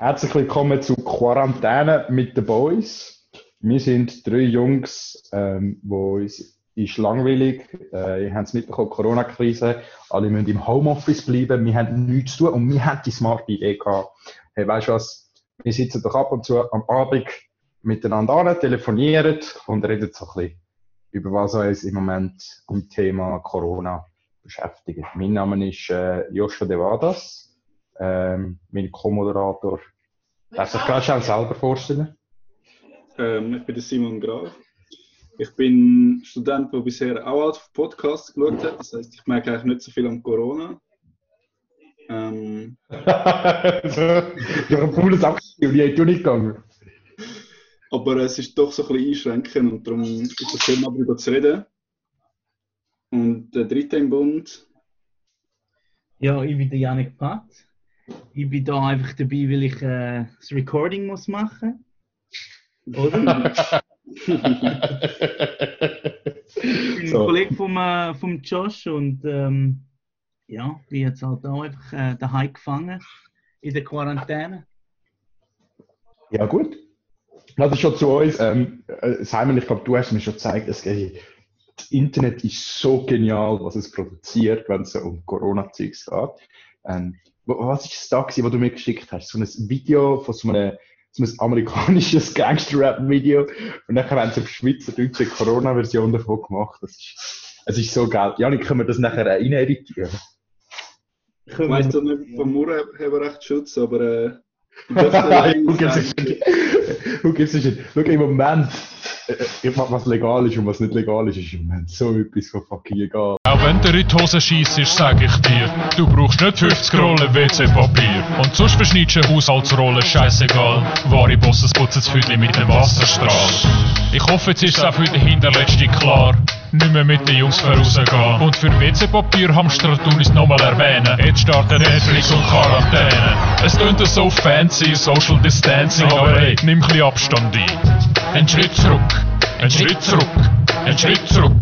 Herzlich willkommen zu Quarantäne mit den Boys. Wir sind drei Jungs, ähm, wo uns ist langweilig. Äh, ihr habt es mitbekommen, Corona-Krise. Alle müssen im Homeoffice bleiben. Wir haben nichts zu tun und wir haben die smarte Idee gehabt. Hey, weißt du was? Wir sitzen doch ab und zu am Abend miteinander an, telefonieren und reden so ein bisschen über was uns im Moment am Thema Corona beschäftigt. Mein Name ist äh, Joshua Devadas, ähm, mein Co-Moderator. Darf sich gerade schon selber vorstellen? Ähm, ich bin der Simon Graf. Ich bin Student, der bisher auch auf Podcasts geschaut hat. Das heißt, ich merke eigentlich nicht so viel an Corona. Ähm, ich habe ein cooles Abschied, die hat nicht gegangen. Aber es ist doch so ein bisschen einschränkend und darum ist es schön, darüber zu reden. Und der dritte im Bund. Ja, ich bin der Janik Patt. Ich bin da einfach dabei, weil ich äh, das Recording muss machen. Oder? ich bin so. ein Kollege vom, äh, vom Josh und ähm, ja, bin jetzt halt auch einfach äh, daheim gefangen in der Quarantäne. Ja, gut. Also schon zu uns. Ähm, äh, Simon, ich glaube, du hast mir schon gezeigt, dass das Internet ist so genial, was es produziert, wenn es um Corona-Zeugs geht. Ähm, was ist es da gewesen, was du mir geschickt hast? So ein Video von so einem, so einem amerikanisches Gangster-Rap-Video und dann haben sie auf schweizerdeutsche Corona-Version davon gemacht. Das ist, es ist so geil. Janik, können wir das nachher rein editieren? Ich weiss doch nicht, vom Urheberrechtsschutz, aber äh, Who gives a shit? Who gives a shit? Schau, im Moment, äh, was legal ist und was nicht legal ist, ist im Moment so etwas von fucking egal. Auch wenn du in die Hose scheissest, sag ich dir, du brauchst nicht 50 Rollen WC-Papier. Und sonst verschneidest du eine Haushaltsrolle, scheißegal. Wahre Bosses putzen das Füdli mit einem Wasserstrahl. Ich hoffe, jetzt ist es auch für den Hinterletzten klar. Nicht mehr mit den Jungs vorausgehen. Und für WC-Papier hamstern tun es nochmal erwähnen. Jetzt starten Netflix und Quarantäne. Es klingt so fancy, Social Distancing, aber hey, nimm ein Abstand ein. Ein Schritt zurück, ein Schritt zurück, ein Schritt zurück.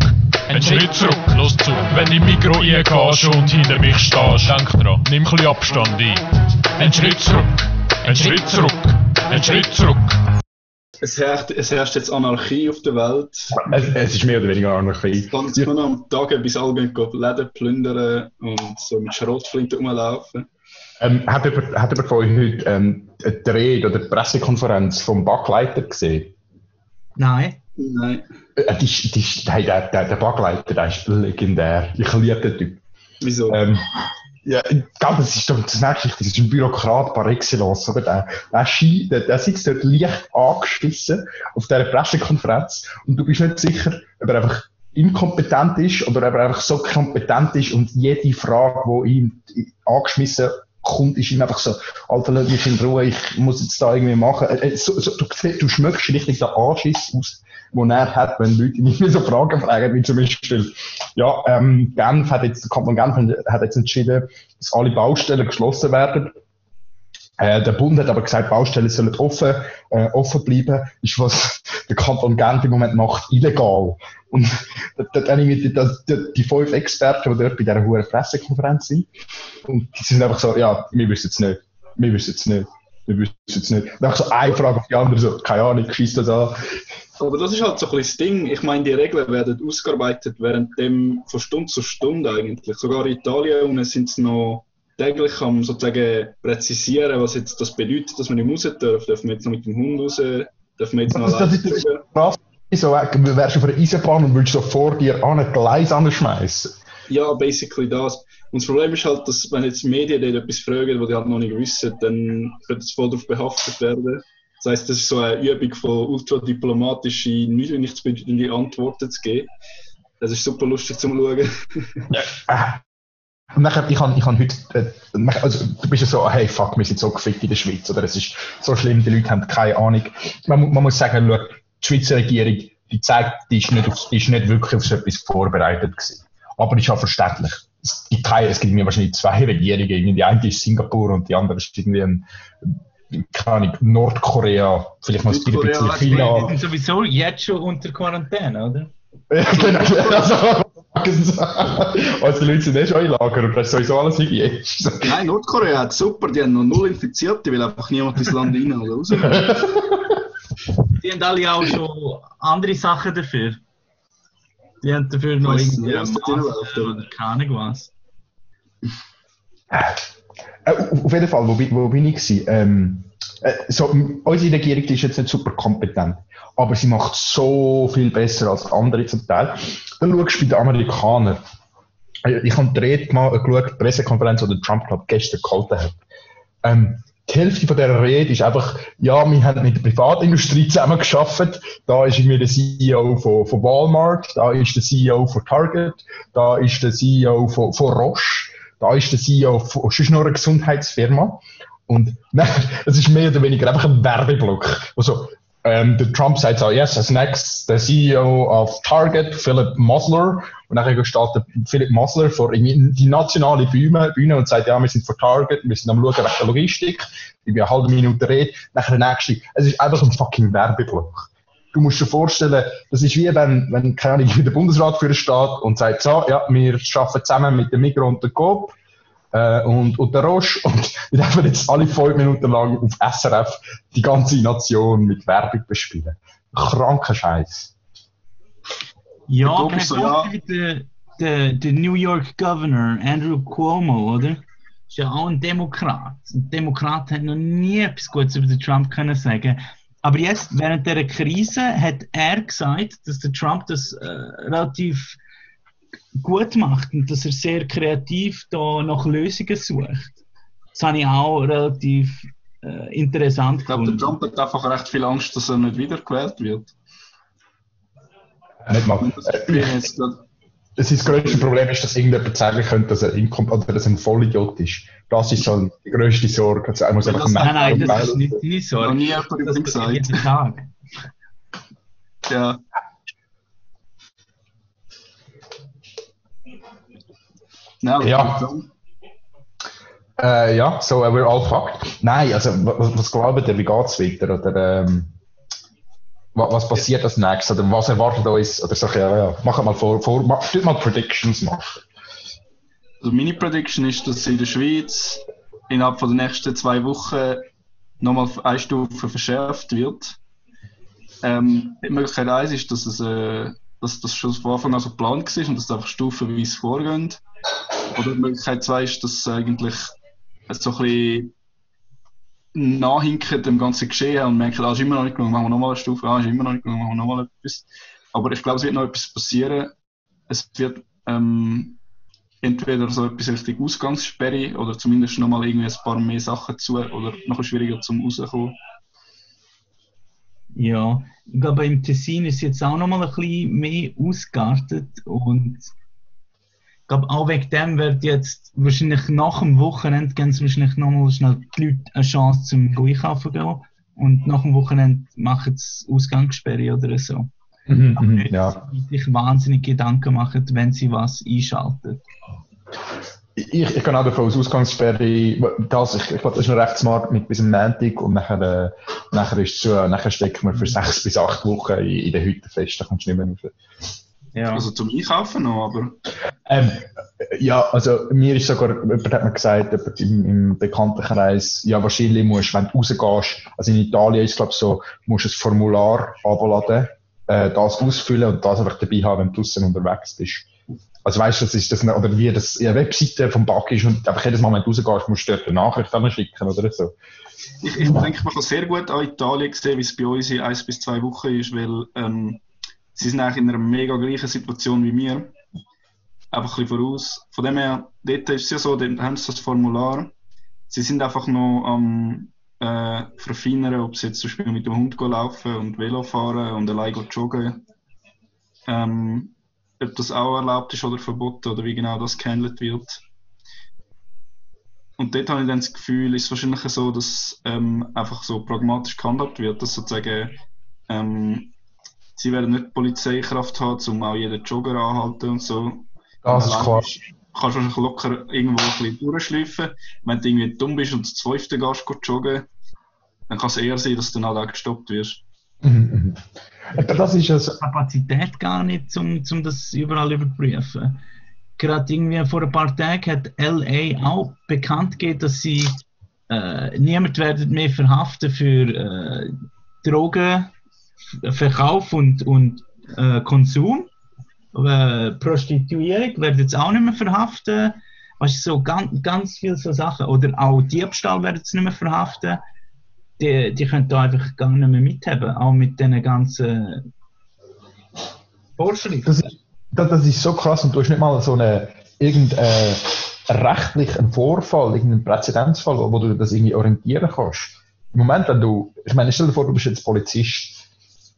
Ein Schritt zurück, los zu. Wenn im Mikro eingehst und hinter mich stehst, denk dran, nimm ein Abstand ein. Ein Schritt zurück, ein Schritt zurück, ein Schritt zurück. Es herrscht, es herrscht jetzt Anarchie auf der Welt. Es, es ist mehr oder weniger Anarchie. Es kann ja. am Tag bis alle Läden plündern und so mit Schrottflinten rumlaufen. Ähm, hat, jemand, hat jemand von euch heute ähm, die Rede oder die Pressekonferenz vom Backleiter gesehen? Nein. Nein. Äh, die, die, hey, der, der, der Backleiter, der ist legendär. Ich liebe den Typ. Wieso? Ähm, ja, das ist doch das nächste, das ist ein Bürokrat par excellence, oder? Der, der, Ski, der, der sitzt dort leicht angeschissen auf dieser Pressekonferenz und du bist nicht sicher, ob er einfach inkompetent ist oder ob er einfach so kompetent ist und jede Frage, die ihm angeschmissen kommt, ist ihm einfach so, Alter, lass mich in Ruhe, ich muss jetzt da irgendwie machen. Äh, äh, so, so, du, du schmeckst richtig den Anschiss aus, den er hat, wenn Leute ihn so Fragen fragen, wie zum Beispiel, ja, ähm, Genf hat jetzt, der Kanton Genf hat jetzt entschieden, dass alle Baustellen geschlossen werden. Äh, der Bund hat aber gesagt, Baustellen sollen offen, äh, offen bleiben, ist was der Kanton Genf im Moment macht, illegal. Und da habe ich mit die, die, fünf Experten, die dort bei dieser hohen Pressekonferenz sind, und die sind einfach so, ja, wir wissen es nicht, wir wissen es nicht, wir wissen es nicht. Und einfach so eine Frage auf die andere, so, keine Ahnung, schießt das an. Aber das ist halt so ein bisschen das Ding. Ich meine, die Regeln werden ausgearbeitet während dem von Stunde zu Stunde eigentlich. Sogar in Italien sind es noch täglich am sozusagen präzisieren, was jetzt das bedeutet, dass man nicht raus darf. Dürfen wir jetzt noch mit dem Hund raus? Dürfen wir jetzt noch das, das ist krass. So, wärst du auf einer Eisenbahn und würdest so vor dir an ein Gleis anschmeißen. Ja, basically das. Und das Problem ist halt, dass wenn jetzt Medien dort etwas fragen, was die halt noch nicht wissen, dann wird es voll darauf behaftet werden. Das heisst, das ist so eine Übung von ultradiplomatischen, nichts bedeutenden Antworten zu geben. Das ist super lustig zum Schauen. ja. Und nachher, ich habe ich hab heute, äh, also du bist ja so, hey fuck, wir sind so gefickt in der Schweiz, oder es ist so schlimm, die Leute haben keine Ahnung. Man, man muss sagen, schau, die Schweizer Regierung, die zeigt, die ist nicht, auf, ist nicht wirklich auf so etwas vorbereitet gewesen. Aber ist auch verständlich. Es gibt, keine, es gibt mir wahrscheinlich zwei Regierungen, die eine ist Singapur und die andere ist irgendwie ein, keine Ahnung, Nordkorea, vielleicht noch ein bisschen China. Die sind sowieso jetzt schon unter Quarantäne, oder? ja, genau. Also, also die Leute sind eh schon in Lager und das ist sowieso alles hygienisch. Nein, Nordkorea hat super, die haben noch null Infizierte, weil einfach niemand ins Land rein oder raus. Die haben alle auch schon andere Sachen dafür. Die haben dafür noch irgendwie eine läuft, Maske oder keine was. Äh, auf jeden Fall, wo, wo bin ich gewesen? Ähm, äh, so, unsere Regierung ist jetzt nicht super kompetent, aber sie macht so viel besser als andere zum Teil. Dann schaust du bei den Amerikanern. Äh, Ich habe die Rede mal geschaut, die Pressekonferenz, die der Trump glaub, gestern gehalten hat. Ähm, die Hälfte von dieser Rede ist einfach, ja, wir haben mit der Privatindustrie zusammengearbeitet. Da ist irgendwie der CEO von, von Walmart, da ist der CEO von Target, da ist der CEO von, von Roche, da ist der CEO von sonst noch einer Gesundheitsfirma. Und nein, es ist mehr oder weniger einfach ein Werbeblock. Also, ähm, der Trump sagt so, yes, as next, the CEO of Target, Philip Mosler. Und dann steht der Philip Mosler vor die nationale Bühne, Bühne und sagt, ja, wir sind von Target, wir sind am schauen wegen der Logistik. Ich bin eine halbe Minute rede. Nachher der nächste. Es ist einfach ein fucking Werbeblock. Du musst dir vorstellen, das ist wie wenn, wenn keine Ahnung, wie der Bundesrat für steht und sagt, so, ja, wir arbeiten zusammen mit dem Migros und der Coop äh, und, und der Roche und wir dürfen jetzt alle fünf Minuten lang auf SRF die ganze Nation mit Werbung bespielen. Kranker Scheiß. Ja, Thomas so, ja. der, der, der New York Governor Andrew Cuomo, oder? Ist ja auch ein Demokrat. Ein Demokrat hat noch nie etwas Gutes über den Trump können sagen. Aber jetzt, während dieser Krise, hat er gesagt, dass der Trump das äh, relativ gut macht und dass er sehr kreativ da nach Lösungen sucht. Das habe ich auch relativ äh, interessant Ich glaube, der gefunden. Trump hat einfach recht viel Angst, dass er nicht wiedergewählt wird. Nicht mal. Äh, bin ich jetzt grad- Das, ist das grösste Problem ist, dass irgendjemand sagen könnte, dass er, inkom oder dass er ein Vollidiot ist. Das ist so die grösste Sorge. Also er muss einfach Das- Nein, nein, das ist nicht deine noch Sorge. nie jemand Das gesagt. jeden Tag. Ja. Nein, Ja. Äh, ja, so uh, we're all fucked. Nein, also was, was glaubt ihr, wie geht's weiter? Oder ähm, was, passiert als nächstes? Oder was erwartet uns? Oder so, ja, ja, mach mal vor, vor mach, mal Predictions machen. Also meine Prediction ist, dass in der Schweiz innerhalb von den nächsten zwei Wochen nochmal eine Stufe verschärft wird. Ähm, die Möglichkeit eins ist, dass, es, äh, dass das schon von Anfang an so geplant war und dass es einfach stufenweise vorgeht. Oder die Möglichkeit zwei ist, dass es eigentlich so ein bisschen nachhinken dem ganzen Geschehen und merken, ah, ist immer noch nicht genug, machen wir nochmal eine Stufe, ah, ist immer noch nicht genug, machen wir nochmal etwas. Aber ich glaube, es wird noch etwas passieren. Es wird ähm, entweder so etwas Richtung Ausgangssperre oder zumindest nochmal irgendwie ein paar mehr Sachen zu oder noch schwieriger zum rauskommen. Ja, ich glaube, im Tessin ist jetzt auch nochmal ein bisschen mehr ausgeartet und ich glaube, auch wegen dem wird jetzt wahrscheinlich nach dem Wochenende geben sie wahrscheinlich nochmal schnell die Leute eine Chance zum Einkaufen gehen und nach dem Wochenende machen sie Ausgangssperre oder so. Mhm, Aber mhm, nicht, ja. dass sie sich wahnsinnig Gedanken machen, wenn sie was einschalten. Ich, ich kann auch davon aus, Ausgangssperre, das, ich, ich glaube, das ist noch recht smart mit bis am Montag und nachher, äh, nachher ist es so, nachher stecken wir für sechs bis acht Wochen in, in den Hütten fest, da kommst du nicht mehr raus. Ja. Also zum Einkaufen noch, aber Ähm, ja, also mir ist sogar, jemand hat mir gesagt, jemand im, im Bekanntenkreis, ja wahrscheinlich musst, wenn du rausgehst, also in Italien ist glaube so, musst du ein Formular abladen, äh, das ausfüllen und das einfach dabei haben, wenn du draußen unterwegs bist. Also weißt du, das ist das, oder wie das eine Webseite vom Bug ist und einfach jedes Mal, wenn du rausgehst, musst du dort eine Nachricht schicken oder so. ich, ich denke, man kann sehr gut an Italien sehen, wie es bei uns in eins bis zwei Wochen ist, weil ähm, sie sind eigentlich in einer mega gleichen Situation wie wir. Einfach ein bisschen voraus. Von dem her, dort ist es ja so, dort haben sie das Formular. Sie sind einfach noch am äh, verfeinern, ob sie jetzt zum Beispiel mit dem Hund laufen und Velo fahren und allein joggen. Ähm, ob das auch erlaubt ist oder verboten oder wie genau das gehandelt wird. Und dort habe ich dann das Gefühl, ist es wahrscheinlich so, dass ähm, einfach so pragmatisch gehandhabt wird, dass sozusagen ähm, sie werden nicht Polizeikraft haben, um auch jeden Jogger anhalten und so. Das ist klar. Kannst du wahrscheinlich locker irgendwo ein bisschen durchschleifen. Wenn du irgendwie dumm bist und zu zwölften gehst, gehst joggen, dann kann es eher sein, dass du dann auch gestoppt wirst. Mhm, mhm. Das ist also, Kapazität gar nicht, um, um das überall überprüfen. Gerade irgendwie vor ein paar Tagen hat LA auch bekannt gegeben, dass sie äh, niemand werden mehr verhaften für äh, Drogenverkauf und, und äh, Konsum. Äh, Prostituierung werden jetzt auch nicht mehr verhaften. Weißt so ganz, ganz viele so Sachen. Oder auch Diebstahl werden sie nicht mehr verhaften. Die, die können da einfach gar nicht mehr mithaben, auch mit diesen ganzen Vorschriften. das, ist, das, das ist so krass und du hast nicht mal so eine irgendeinen rechtlichen Vorfall, irgendeinen Präzedenzfall, wo du das irgendwie orientieren kannst. Im Moment, wenn du, ich meine, stell dir vor, du bist jetzt Polizist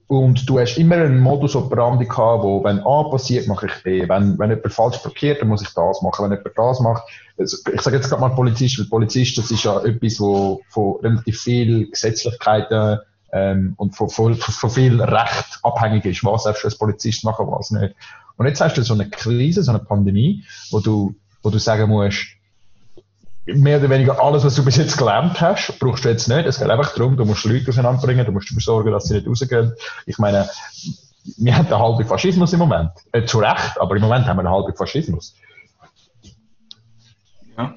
und du hast immer einen Modus operandi gehabt, wo, wenn A passiert, mache ich B. Wenn, wenn jemand falsch parkiert, dann muss ich das machen. Wenn jemand das macht, also ich sage jetzt gerade mal Polizist, weil Polizist, das ist ja etwas, wo von relativ viel Gesetzlichkeiten ähm, und von, von, von viel Recht abhängig ist, was darfst du als Polizist machen, was nicht. Und jetzt hast du so eine Krise, so eine Pandemie, wo du, wo du sagen musst, mehr oder weniger alles, was du bis jetzt gelernt hast, brauchst du jetzt nicht. Es geht einfach darum, du musst Leute auseinanderbringen, du musst dafür sorgen, dass sie nicht rausgehen. Ich meine, wir haben einen halben Faschismus im Moment. Äh, zu Recht, aber im Moment haben wir einen halben Faschismus. Ja.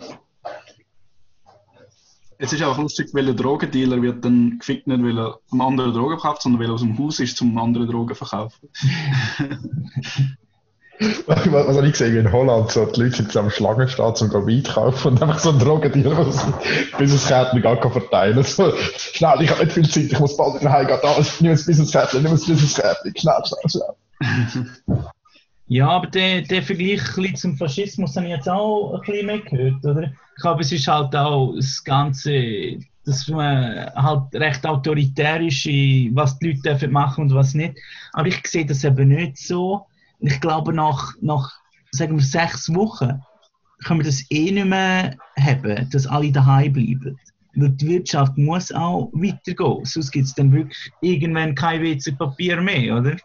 Es ist auch lustig, welcher Drogendealer wird dann gefickt, nicht weil er einem anderen Drogen verkauft, sondern weil er aus dem Haus ist, zum anderen Drogen verkaufen. Was, was habe ich gesehen in Holland? So, die Leute sind am Schlangen stehen, um Wein zu kaufen und einfach so ein Drogendealer, ein Businesskärtchen gar kann verteilen so, Schnell, ich habe nicht viel Zeit, ich muss bald wieder heimgehen. Da, nimm ein Businesskärtchen, nimm ein Businesskärtchen. Schnell, schnell, schnell. Ja, aber der, der Vergleich zum Faschismus habe ich jetzt auch ein bisschen mehr gehört, oder? Ich glaube, es ist halt auch das Ganze, dass man halt recht autoritärisch ist, was die Leute dürfen machen und was nicht. Aber ich sehe das eben nicht so. Ich glaube, nach, nach sagen wir, sechs Wochen können wir das eh nicht mehr haben, dass alle daheim bleiben. Weil die Wirtschaft muss auch weitergehen, sonst gibt es dann wirklich irgendwann kein WC-Papier mehr, oder?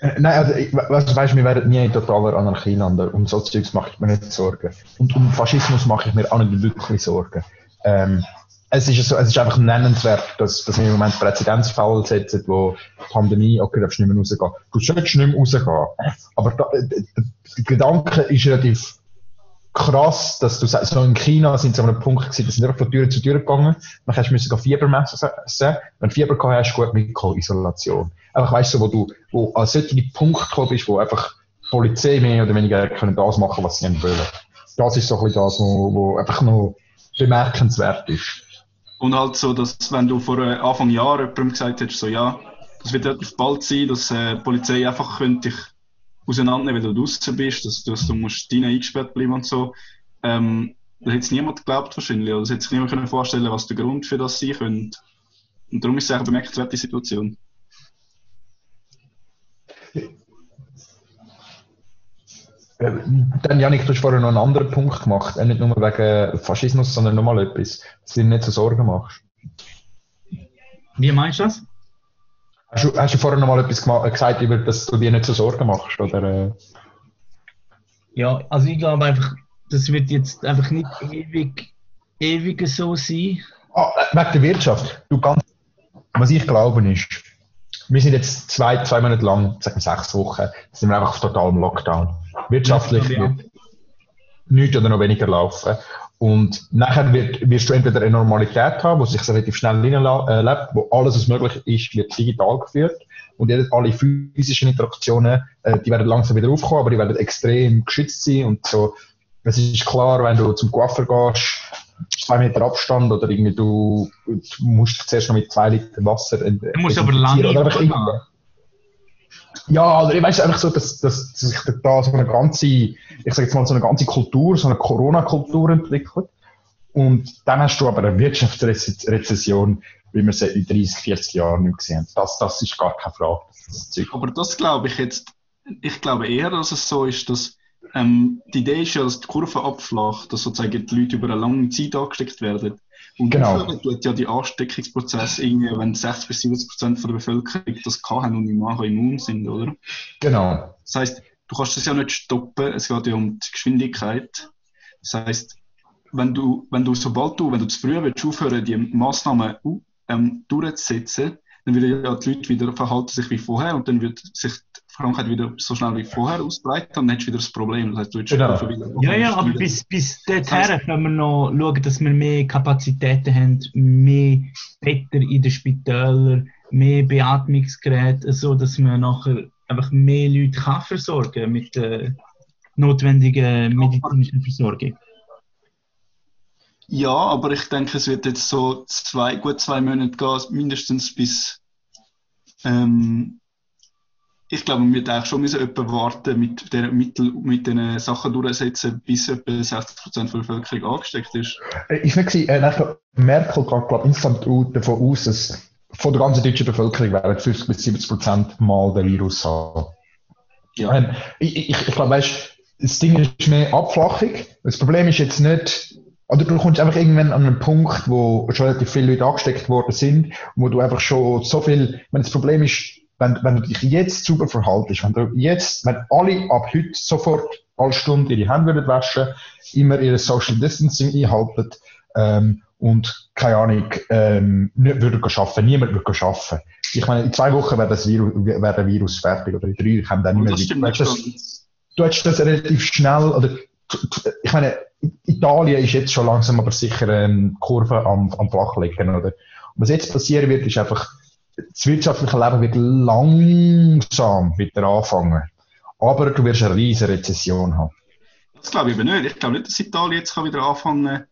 Äh, Nein, also, ich- we- weißt, weißt, wir werden nie in totaler Anarchie landen. Um so Zeugs mache ich mir nicht Sorgen. Und um Faschismus mache ich mir auch nicht wirklich Sorgen. Ähm, es ist, so, es ist einfach nennenswert, dass, dass wir im Moment Präzedenzfälle setzen, wo die Pandemie, okay, du darfst nicht mehr rausgehen. Du solltest nicht mehr rausgehen. Aber da, äh, der, Gedanke ist relativ krass, dass du so in China sind sie an einem Punkt gewesen, dass sie einfach von Tür zu Tür gegangen, dann hast du müssen Fieber messen, wenn du Fieber gehabt hast, gut mitgekommen, Isolation. Einfach weißt du, wo du, wo an solchen Punkt gekommen bist, wo einfach die Polizei mehr oder weniger können das machen, was sie wollen. Das ist so ein bisschen das, wo, wo einfach noch bemerkenswert ist. Und halt so, dass wenn du vor äh, Anfang Jahr jemandem gesagt hättest, so ja, das wird relativ bald sein, dass äh, die Polizei einfach könnte dich auseinandernehmen, weil du draußen bist, dass, dass du musst drinnen eingesperrt bleiben und so. Ähm, da hätte es niemand geglaubt wahrscheinlich, oder es hätte sich niemand können vorstellen, was der Grund für das sein könnte. Und darum ist es eine bemerkenswerte Situation. Dann, Janik, du hast vorher noch einen anderen Punkt gemacht, nicht nur wegen Faschismus, sondern nochmal etwas, dass du dir nicht so Sorgen machst. Wie meinst du das? Hast du, hast du vorher nochmal etwas gesagt, über dass du dir nicht so Sorgen machst? Oder, äh? Ja, also ich glaube einfach, das wird jetzt einfach nicht ewig, ewig so sein. Ah, wegen der Wirtschaft. Du ganz, was ich glaube ist, wir sind jetzt zwei, zwei Monate lang, sagen wir sechs Wochen, sind wir einfach auf totalem Lockdown. Wirtschaftlich Ja. wird nichts oder noch weniger laufen. Und nachher wird, wirst du entweder eine Normalität haben, wo sich relativ schnell hineinlebt, wo alles, was möglich ist, wird digital geführt. Und jede- alle physischen Interaktionen, äh, die werden langsam wieder aufkommen, aber die werden extrem geschützt sein. Und so, es ist klar, wenn du zum Coiffeur gehst, zwei Meter Abstand oder irgendwie du, du musst zuerst noch mit zwei Liter Wasser Du musst aber lange desinfizieren oder einfach gehen. irgendwie- ja, oder ich weiß einfach so, dass, dass sich da so eine ganze, ich sag jetzt mal so eine ganze Kultur, so eine Corona-Kultur entwickelt. Und dann hast du aber eine Wirtschaftsrezession, wie wir sie in 30, 40 Jahren nicht gesehen haben. Das, das ist gar keine Frage. Das. Aber das glaube ich jetzt, ich glaube eher, dass es so ist, dass ähm, die Idee ist ja, dass die Kurve abflacht, dass sozusagen die Leute über eine lange Zeit angesteckt werden. Und Genau. tut ja die Ansteckungsprozess irgendwie, wenn 60 bis 70 Prozent der Bevölkerung das kann haben und nicht machen, immun sind, oder? Genau. Das heißt, du kannst das ja nicht stoppen, es geht ja um die Geschwindigkeit. Das heißt, wenn du, wenn du, sobald du, wenn du zu früh willst aufhören, die Massnahmen ähm, durchzusetzen, dann würden ja die Leute wieder verhalten sich wie vorher und dann wird sich Krankheit wieder so schnell wie vorher ausbreiten und dann hättest du wieder das Problem. Das heißt, du genau. wieder Ja, ja, aber bis, bis dorthin können wir noch schauen, dass wir mehr Kapazitäten haben, mehr Betten in den Spitälern, mehr Beatmungsgeräte, so dass man nachher einfach mehr Leute kann versorgen mit der notwendigen medizinischen Versorgung. Ja, aber ich denke, es wird jetzt so zwei, gut zwei Monate gehen, mindestens bis. Ähm, ich glaube, man wird schon müssen warten mit den Mittel, mit den Sachen durchsetzen, bis etwa 60% der Bevölkerung angesteckt ist. Ich finde, äh, Merkel geht glaub, insgesamt davon aus, dass von der ganzen deutschen Bevölkerung werden 50 bis 70 Prozent mal den Virus haben. Ja. Ähm, ich, ich, ich glaube, weißt, das Ding ist mehr Abflachung. Das Problem ist jetzt nicht, oder du kommst einfach irgendwann an einen Punkt, wo schon relativ viele Leute angesteckt worden sind, wo du einfach schon so viel, wenn das Problem ist, wenn, wenn du dich jetzt super verhaltest, wenn du jetzt, wenn alle ab heute sofort alle Stunde ihre Hände würden waschen, immer ihre Social Distancing einhalten, ähm, und keine Ahnung, ähm, nicht würde arbeiten, niemand würde arbeiten. Ich meine, in zwei Wochen wäre das Virus, wäre der Virus fertig, oder in drei, ich kann dann nicht mehr. Das stimmt du, hättest das relativ schnell, oder, ich meine, Italien ist jetzt schon langsam aber sicher eine Kurve am, am Flachlegen, oder? Und was jetzt passieren wird, ist einfach, das wirtschaftliche Leben wird langsam wieder anfangen. Aber du wirst eine riesige Rezession haben. Das glaube ich aber nicht. Ich glaube nicht, dass Italien jetzt wieder anfangen kann,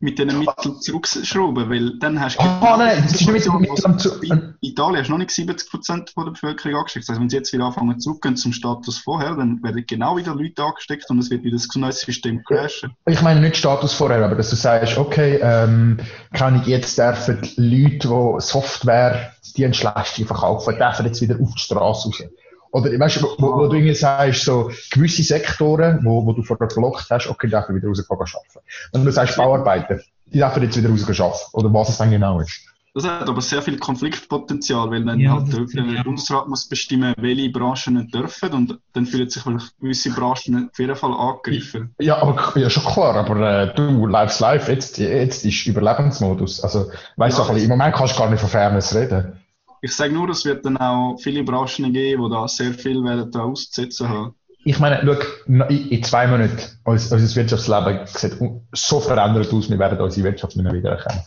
mit diesen Mitteln zurückschrauben, weil dann hast du... Ah, nein, das ist nicht mit dem zu... In Italien hast du noch nicht 70% von der Bevölkerung angesteckt. Heißt, wenn sie jetzt wieder anfangen zurückgehen zum Status vorher, dann werden genau wieder Leute angesteckt und es wird wieder das neues System crashen. Ich meine nicht Status vorher, aber dass du sagst, okay, ähm, kann ich jetzt dürfen Leute, die Software, Dienstleistungen verkaufen, dürfen jetzt wieder auf die Straße raus. Oder weißt du, wo, wo du irgendwie sagst, so gewisse Sektoren, wo, wo du vorher geblockt hast, okay, die dürfen wieder rausgehen arbeiten. Wenn du sagst Bauarbeiter, die dürfen jetzt wieder rausgehen arbeiten. Oder was es dann genau ist. Das hat aber sehr viel Konfliktpotenzial, weil dann Ja, halt der, der ja. Bundesrat muss bestimmen, welche Branchen nicht dürfen und dann fühlen sich vielleicht gewisse Branchen auf jeden Fall angegriffen. Ja, aber ja, schon klar, aber äh, du, live's live, jetzt, jetzt ist Überlebensmodus. Also, weißt Ja, du, im Moment kannst du gar nicht von Fairness reden. Ich sage nur, es wird dann auch viele Branchen geben, die da sehr viel werden da auszusetzen haben. Ich meine, schau, in zwei Monaten, unser, unser Wirtschaftsleben sieht so verändert aus, wir werden unsere Wirtschaft nicht mehr wiedererkennen.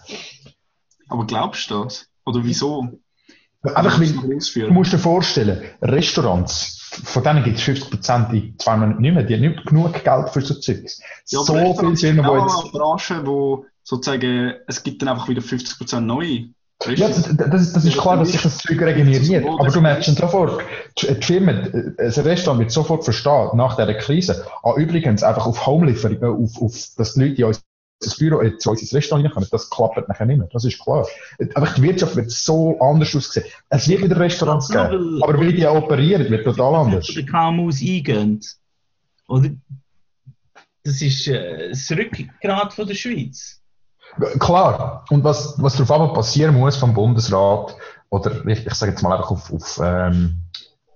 Aber glaubst du das? Oder wieso? Einfach, weil, du musst dir vorstellen, Restaurants, von denen gibt es 50% in zwei Monaten nicht mehr, die haben nicht genug Geld für so Zeugs. Ja, so viele Firmen, sind die auch jetzt... eine Branche, wo sozusagen, es gibt dann einfach wieder 50% neue. Ja, das, das, das ist klar, dass sich das Zeug regeneriert. Aber du merkst dann sofort, die die Firmen, das Restaurant wird sofort verstehen, nach dieser Krise. Ah, übrigens, einfach auf Homelieferung, äh, auf, auf, dass die Leute in unser Büro, äh, zu uns ins Restaurant reinkommen, das klappt nachher nicht mehr. Das ist klar. Einfach die Wirtschaft wird so anders aussehen. Es wird wieder Restaurants geben. Aber wie die operieren, wird total anders. Den KMUs eingehen. Oder? Das ist äh, das Rückgrat von der Schweiz. Klar. Und was, was darauf aber passieren muss vom Bundesrat, oder ich, ich sage jetzt mal einfach auf, auf, ähm,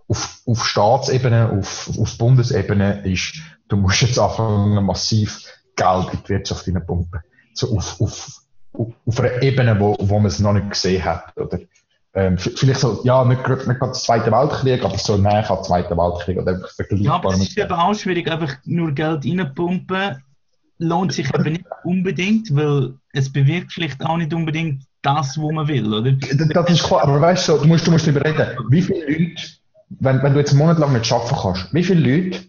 auf, auf Staatsebene, auf, auf Bundesebene, ist, du musst jetzt anfangen, massiv Geld in die Wirtschaft hineinpumpen. So auf, auf, auf, einer Ebene, wo, wo man es noch nicht gesehen hat. Oder, ähm, vielleicht so, ja, nicht, gerade- nicht gerade der Zweite Weltkrieg, aber so näher am Zweiten Weltkrieg oder einfach Ja, aber es ist eben auch schwierig, einfach nur Geld reinpumpen. Lohnt sich eben nicht unbedingt, weil es bewirkt vielleicht auch nicht unbedingt das, was man will, oder? Das ist klar, aber weißt du, du musst, du musst überreden, wie viele Leute, wenn, wenn du jetzt einen Monat lang nicht arbeiten kannst, wie viele Leute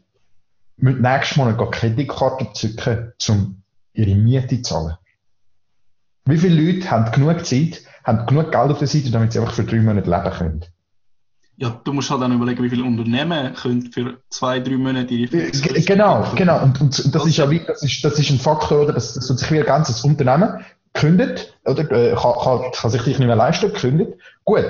müssen nächsten Monat Kreditkarte zücken, um ihre Miete zu zahlen? Wie viele Leute haben genug Zeit, haben genug Geld auf der Seite, damit sie einfach für drei Monate leben können? Ja, du musst halt dann überlegen, wie viele Unternehmen können für zwei, drei Monate ihre Genau, genau. Und, und das ist ja wie, das ist, das ist ein Faktor, oder? Das, das tut sich wie ein ganzes Unternehmen kündet, oder? Äh, kann, kann, kann sich dich nicht mehr leisten, kündet. Gut.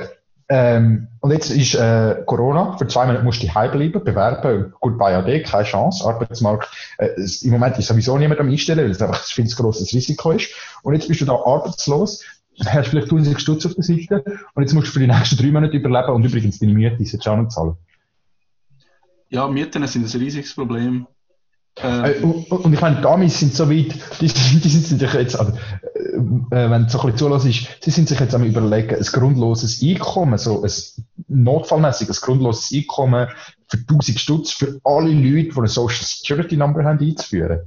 Ähm, und jetzt ist äh, Corona, für zwei Monate musst du daheim bleiben, bewerben, goodbye AD, keine Chance, Arbeitsmarkt, äh, im Moment ist sowieso niemand am Einstellen, weil es einfach ein viel grosses Risiko ist. Und jetzt bist du da arbeitslos, hast vielleicht 1000 Stutz auf der Seite und jetzt musst du für die nächsten drei Monate überleben und übrigens deine Miete ist jetzt auch nicht zahlen. Ja, Mieten sind ein riesiges Problem. Äh, Äh, und, und ich meine, die Amis sind so weit, die, sind- die sind sich jetzt, also, äh, äh, wenn du so ein bisschen zulässt, sie sind sich jetzt am überlegen, ein grundloses Einkommen, so ein notfallmäßig, ein grundloses Einkommen für 1000 Stutz für alle Leute, die eine Social Security Number haben, einzuführen.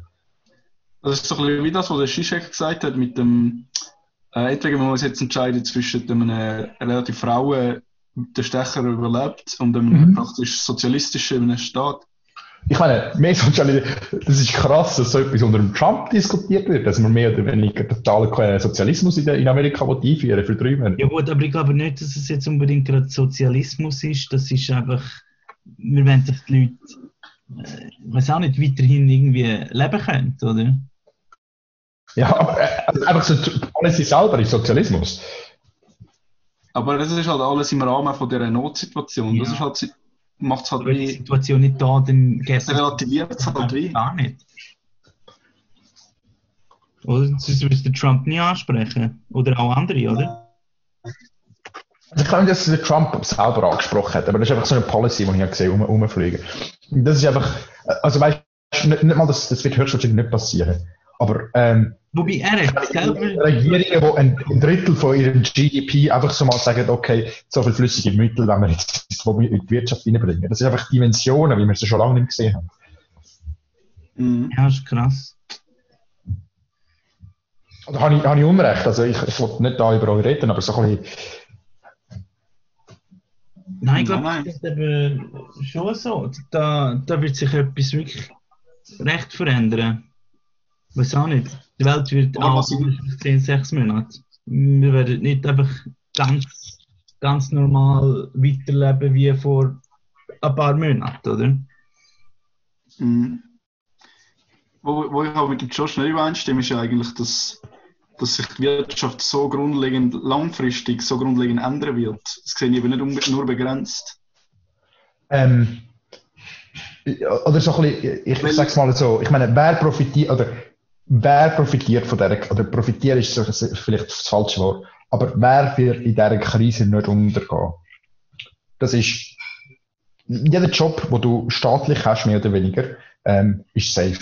Das ist so ein bisschen wie das, was der Zizek gesagt hat, mit dem, äh, entweder wenn man uns jetzt entscheidet zwischen einem relativ Frauen, der Stecher überlebt und einem Mhm. praktisch sozialistischen Staat. Ich meine, mehr Sozialismus, das ist krass, dass so etwas unter dem Trump diskutiert wird, dass man mehr oder weniger totalen äh, Sozialismus in, Amerika einführen für drei Monate. Ja gut, aber ich glaube nicht, dass es jetzt unbedingt gerade Sozialismus ist. Das ist einfach, wir wollen, dass die Leute, äh, ich weiß auch nicht, weiterhin irgendwie leben können, oder? Ja, aber äh, also einfach so, alles ist selber ist Sozialismus. Aber das ist halt alles im Rahmen von dieser Notsituation. Das Ja. ist halt, macht es halt Wenn die wie, Situation nicht da, dann geht es relativiert es halt wie. gar nicht. Oder? Sonst müsste Trump nie ansprechen. Oder auch andere, oder? Also ich glaube nicht, dass der Trump selber angesprochen hat, aber das ist einfach so eine Policy, die ich habe gesehen um, umfliegen. Das ist einfach, also weißt du, nicht, nicht mal, das, das wird höchstwahrscheinlich nicht passieren. Aber ähm, Wobei er hat selber. Regierungen, die ein, ein Drittel von ihrem GDP einfach so mal sagen, okay, so viel flüssige Mittel wenn wir jetzt wo wir in die Wirtschaft reinbringen. Das ist einfach Dimensionen, wie wir sie schon lange nicht gesehen haben. Mhm. Ja, ist krass. Oder habe ich, habe ich Unrecht? Also ich, ich will nicht da über euch reden, aber so ein bisschen, Nein, ich glaube, Nein, das ist eben schon so. Da, da wird sich etwas wirklich recht verändern. Weiß auch nicht. Die Welt wird Aber auch in 10, 6 Monaten. Wir werden nicht einfach ganz, ganz normal weiterleben wie vor ein paar Monaten, oder? Mhm. Wo, wo ich auch mit dem Josh nicht übereinstimme, ist ja eigentlich, dass, dass sich die Wirtschaft so grundlegend, langfristig so grundlegend ändern wird. Das sehe ich eben nicht nur begrenzt. ähm, oder so ein bisschen, ich, ich sag's mal so, ich meine, wer profitiert, oder wer profitiert von dieser, oder profitieren ist vielleicht das falsche Wort, aber wer wird in dieser Krise nicht untergehen? Das ist, jeder Job, wo du staatlich hast, mehr oder weniger, ähm, ist safe.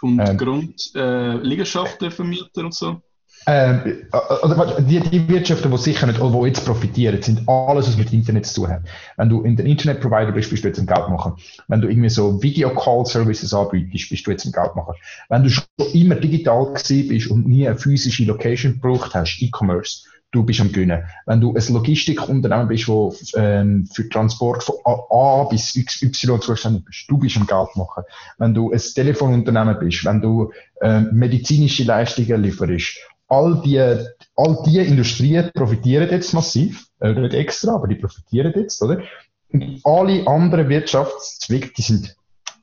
Und Ähm. Grund, äh, Liegenschaften vermieten und so. Ähm, äh, warte, die, die Wirtschaften, die sicher nicht, die jetzt profitieren, sind alles, was mit Internet zu tun hat. Wenn du in der Internetprovider bist, bist du jetzt ein Geldmacher. Wenn du irgendwie so Video-Call-Services anbietest, bist du jetzt ein Geldmacher. Wenn du schon immer digital gewesen bist und nie eine physische Location gebraucht hast, E-Commerce, du bist am Gönnen. Wenn du ein Logistikunternehmen bist, wo ähm, für Transport von A, bis Y zuständig bist, du bist am Geldmacher. Wenn du ein Telefonunternehmen bist, wenn du ähm, medizinische Leistungen lieferst, all die, all die Industrien profitieren jetzt massiv, äh, nicht extra, aber die profitieren jetzt, oder? Und alle anderen Wirtschaftszweige, die sind,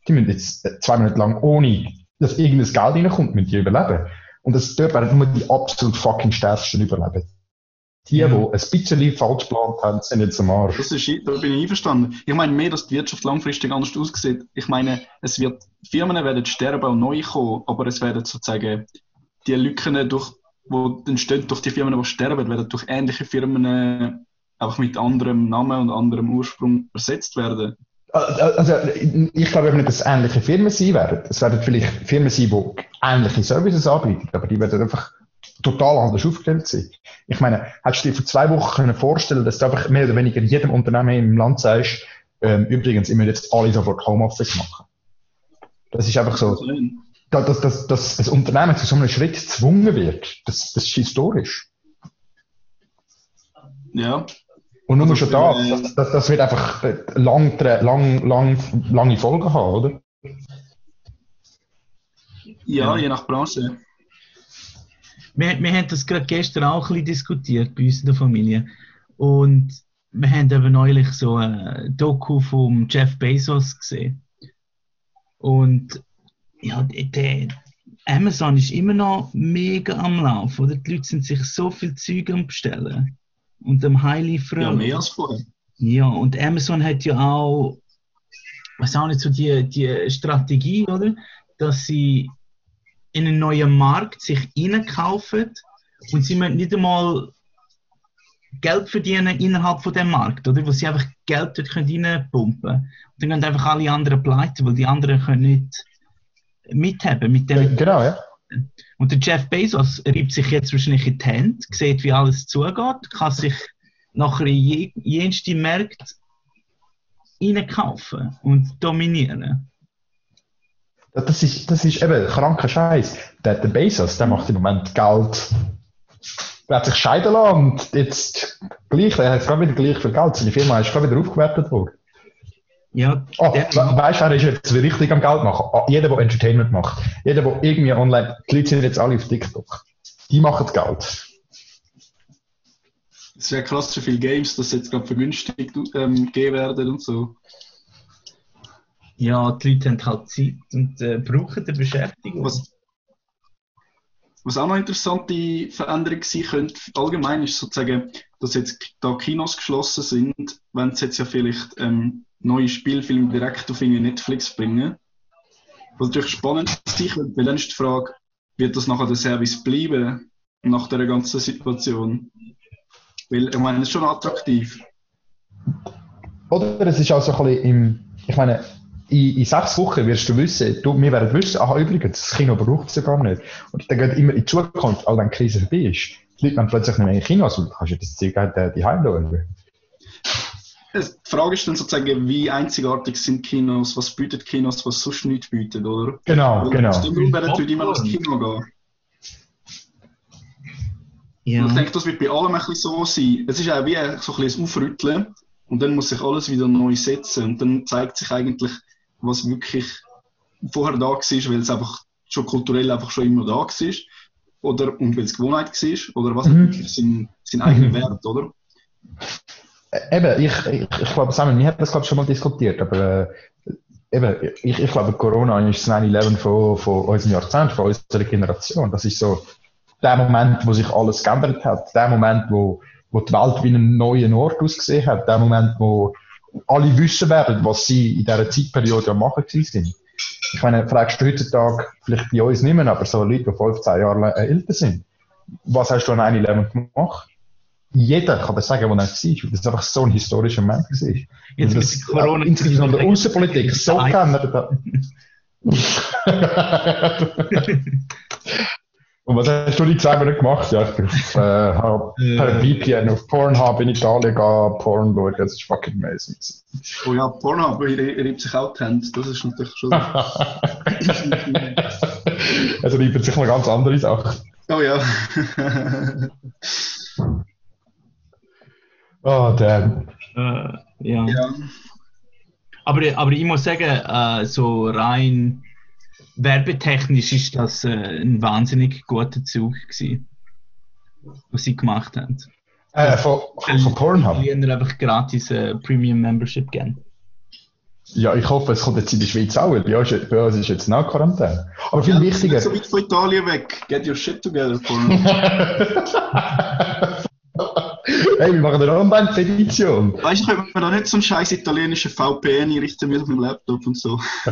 die müssen jetzt äh, zwei Monate lang ohne, dass irgendein Geld reinkommt, müssen die überleben. Und das dort werden nur die absolut fucking stärksten überleben. Die, Ja. die ein bisschen falsch geplant haben, sind jetzt am Arsch. Das ist, da bin ich einverstanden. Ich meine mehr, dass die Wirtschaft langfristig anders aussieht. Ich meine, es wird, Firmen werden sterben und neu kommen, aber es werden sozusagen die Lücken, durch, die entstehen durch die Firmen, die sterben, werden durch ähnliche Firmen äh, einfach mit anderem Namen und anderem Ursprung ersetzt werden. Also, ich glaube eben nicht, dass es ähnliche Firmen sein werden. Es werden vielleicht Firmen sein, die ähnliche Services anbieten, aber die werden einfach total anders aufgestellt sein. Ich meine, hättest du dir vor zwei Wochen können vorstellen dass du einfach mehr oder weniger jedem Unternehmen im Land sagst, ähm, übrigens, ich möchte jetzt alle sofort Homeoffice machen. Das ist einfach so, dass, dass, dass, dass das Unternehmen zu so einem Schritt gezwungen wird. Das, das ist historisch. Ja, Und nur Also schon für, das, äh, das, das, wird einfach äh, lang, lang, lang, lange Folgen haben, oder? ja, je nach Branche. Wir, wir haben das gerade gestern auch ein bisschen diskutiert bei uns in der Familie. Und wir haben eben neulich so ein Doku vom Jeff Bezos gesehen. Und ja, der Amazon ist immer noch mega am Laufen. Oder? Die Leute sind sich so viel Zeug am Bestellen und am Heiliefern. Ja, mehr als vorher. Ja, und Amazon hat ja auch, was auch nicht so die, die Strategie, oder? Dass sie in einen neuen Markt sich einkaufen und sie müssen nicht einmal Geld verdienen innerhalb von dem Markt, oder? Wo sie einfach Geld dort reinpumpen können. Und dann gehen einfach alle anderen pleite, weil die anderen können nicht mithaben mit dem. Genau, ja. Und der Jeff Bezos reibt sich jetzt wahrscheinlich in die Hände, sieht, wie alles zugeht, kann sich nachher in je- jenste Märkte reinkaufen und dominieren. Das ist, das ist eben kranker Scheiß. Der, der Bezos, der macht im Moment Geld. Der hat sich scheiden lassen und jetzt gleich, er hat gerade wieder gleich viel Geld. Seine Firma ist gerade wieder aufgewertet worden. Ja, Oh, weißt du, wer ist jetzt richtig am Geld machen? Ah, Jeder, der Entertainment macht. Jeder, der irgendwie online, die Leute sind jetzt alle auf TikTok. Die machen das Geld. Es wäre krass, wie viele Games das jetzt gerade vergünstigt ähm, gegeben werden und so. ja, die Leute haben halt Zeit und äh, brauchen eine Beschäftigung. Was, was auch noch eine interessante Veränderung sein könnte, allgemein ist sozusagen, dass jetzt da Kinos geschlossen sind, wenn sie jetzt ja vielleicht ähm, neue Spielfilme direkt auf Netflix bringen. Was natürlich spannend könnte, weil dann ist die Frage, wird das nachher der Service bleiben, nach der ganzen Situation? Weil, ich meine, das ist schon attraktiv. Oder es ist auch so ein bisschen im, ich meine, in, in sechs Wochen wirst du wissen, du, wir werden wissen, aha, übrigens, das Kino braucht es ja gar nicht. Und dann geht immer in die Zukunft, auch wenn die Krise vorbei ist. Die Leute werden plötzlich nicht mehr in Kinos, weil du kannst ja das Zeug halt äh, die Heim schauen. Es- Die Frage ist dann sozusagen, wie einzigartig sind Kinos, was bietet Kinos, was sonst nicht bietet, oder? Genau, Weil genau. Stimmt, werden Leute immer ins Kino gehen. ja. Und ich denke, das wird bei allem ein bisschen so sein. Es ist auch wie ein- so ein bisschen ein Aufrütteln und dann muss sich alles wieder neu setzen und dann zeigt sich eigentlich, was wirklich vorher da war, weil es einfach schon kulturell einfach schon immer da war oder, und weil es Gewohnheit war oder was Mhm. wirklich sein, sein eigener Mhm. Wert, oder? Äh, Eben, ich, ich, ich glaube, Simon, wir haben das glaube schon mal diskutiert, aber äh, eben, ich, ich glaube, Corona ist das 9-11 von, von unserem Jahrzehnt, von unserer Generation. Das ist so der Moment, wo sich alles geändert hat, der Moment, wo, wo die Welt wie einen neuen Ort ausgesehen hat, der Moment, wo alle wissen werden, was sie in dieser Zeitperiode am machen sind. Ich meine, fragst du heutzutage, vielleicht bei uns nicht mehr, aber so Leute, die 15 Jahre äh, älter sind, was hast du an 9-11 gemacht? Jeder kann das sagen, wo er war, weil das einfach so ein historischer Moment war. Jetzt Weil mit das Corona- insbesondere Außenpolitik so Nein. geändert hat. Und was hast du die zwei Monate gemacht? Ja, ich äh, hab per VPN auf Pornhub in Italien gehen, Porn schauen, das ist fucking amazing. Oh ja, Pornhub reibt sich auch die Hände, das ist natürlich schon. also lieben sich mal ganz andere Sachen. oh ja. Oh, damn. Äh, ja. ja. Aber, aber ich muss sagen, äh, so rein werbetechnisch ist das äh, ein wahnsinnig guter Zug gewesen, was sie gemacht haben. Äh, von, von Pornhub? Die haben einfach gratis äh, Premium Membership geben. Ja, ich hoffe, es kommt jetzt in die Schweiz auch, weil bei uns, bei uns ist jetzt noch Quarantäne. Aber viel Ja, wichtiger. So weit von Italien weg. Get your shit together, Pornhub. hey, wir machen eine Online-Petition. Weißt du, ich könnte mir da nicht so einen scheiß italienischen VPN einrichten mit meinem Laptop und so.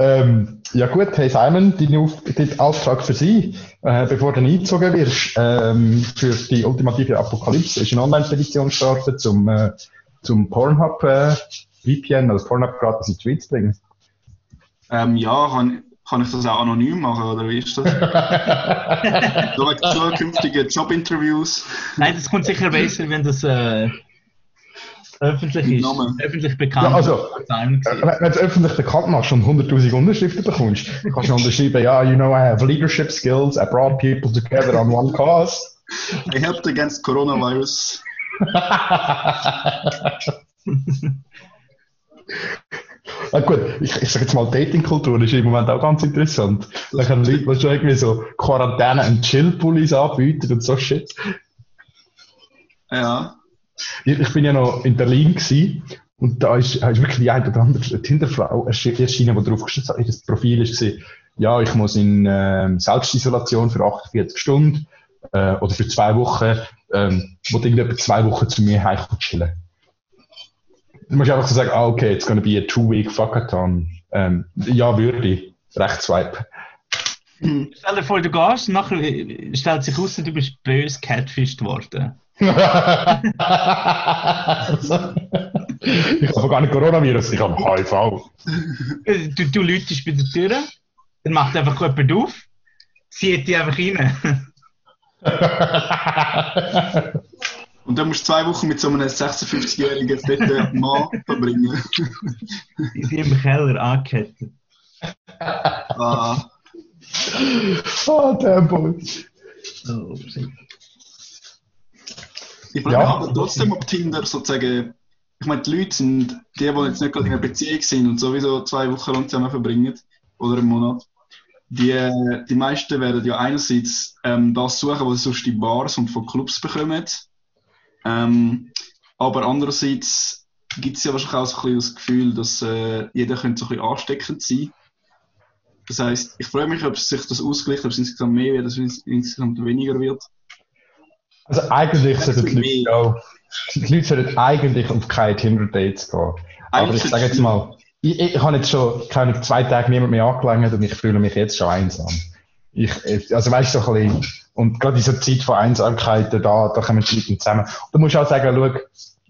Ähm, ja gut, hey Simon, dein, Auf dein Auftrag für Sie, äh, bevor du eingezogen wirst, ähm, für die ultimative Apokalypse, ist eine Online-Petition gestartet, zum, äh, zum Pornhub äh, VPN, also Pornhub gratis in die Schweiz bringen. Ähm, ja, kann, kann ich das auch anonym machen, oder wie ist das? so wegen zukünftigen Jobinterviews. Nein, das kommt sicher besser, wenn das äh, öffentlich ist. Namen. Öffentlich bekannt. Ja, also, Äh. Wenn wenn du es öffentlich bekannt machst und 100.000 Unterschriften bekommst, kannst du unterschreiben, ja, you know, I have leadership skills, I brought people together on one cause. I helped against coronavirus. Ah, gut, ich, ich sage jetzt mal, Datingkultur ist im Moment auch ganz interessant. Da können Leute, die schon irgendwie so Quarantäne- und Chill-Pullis anbieten und so Shit. Ja. Ich, bin ja noch in Berlin gewesen, und da ist, ist wirklich die eine oder andere Tinderfrau erschi- erschienen, die drauf gestanden hat, das Profil ist gewesen, ja, ich muss in ähm, Selbstisolation für 48 Stunden äh, oder für zwei Wochen, ähm, wo irgendjemand zwei Wochen zu mir heimkommt chillen. Du musst einfach so sagen, ah, okay, it's gonna be a two-week fuckathon. Ähm, ja, würde ich. Rechtswipe. Stell dir vor, du gehst, nachher äh, stellt sich heraus, du bist böse catfished worden. Ich habe gar nicht Coronavirus, ich habe HIV. Äh, Du, du läutest bei der Tür, dann macht einfach jemand auf, zieht die einfach rein. Und dann musst du zwei Wochen mit so einem 56-jährigen fetten Mann verbringen. Sind im Keller angekettet. Ah, oh, damn boy. Oh, ich frage Ja. mich aber trotzdem, ob Tinder sozusagen. Ich meine, die Leute sind, die, die jetzt nicht gerade in einer Beziehung sind und sowieso zwei Wochen lang zusammen verbringen, oder einen Monat, die, äh, die meisten werden ja einerseits ähm, das suchen, was sie sonst in Bars und von Clubs bekommen. Ähm, aber andererseits gibt es ja wahrscheinlich auch so ein bisschen das Gefühl, dass äh, jeder könnte so ein bisschen ansteckend sein. Das heisst, ich freue mich, ob sich das ausgleicht, ob es insgesamt mehr wird, oder ins- insgesamt weniger wird. Also eigentlich sollten die. Leute auch, die Leute sollten eigentlich auf keine Tinder-Dates gehen. Aber ich sage jetzt mal, ich, ich, ich habe jetzt schon keine zwei Tage niemand mehr angelangt und ich fühle mich jetzt schon einsam. Ich, also weißt du, so ein bisschen, und gerade in dieser Zeit von Einsamkeit, da, da kommen die Leute zusammen. Und du musst auch sagen, schau,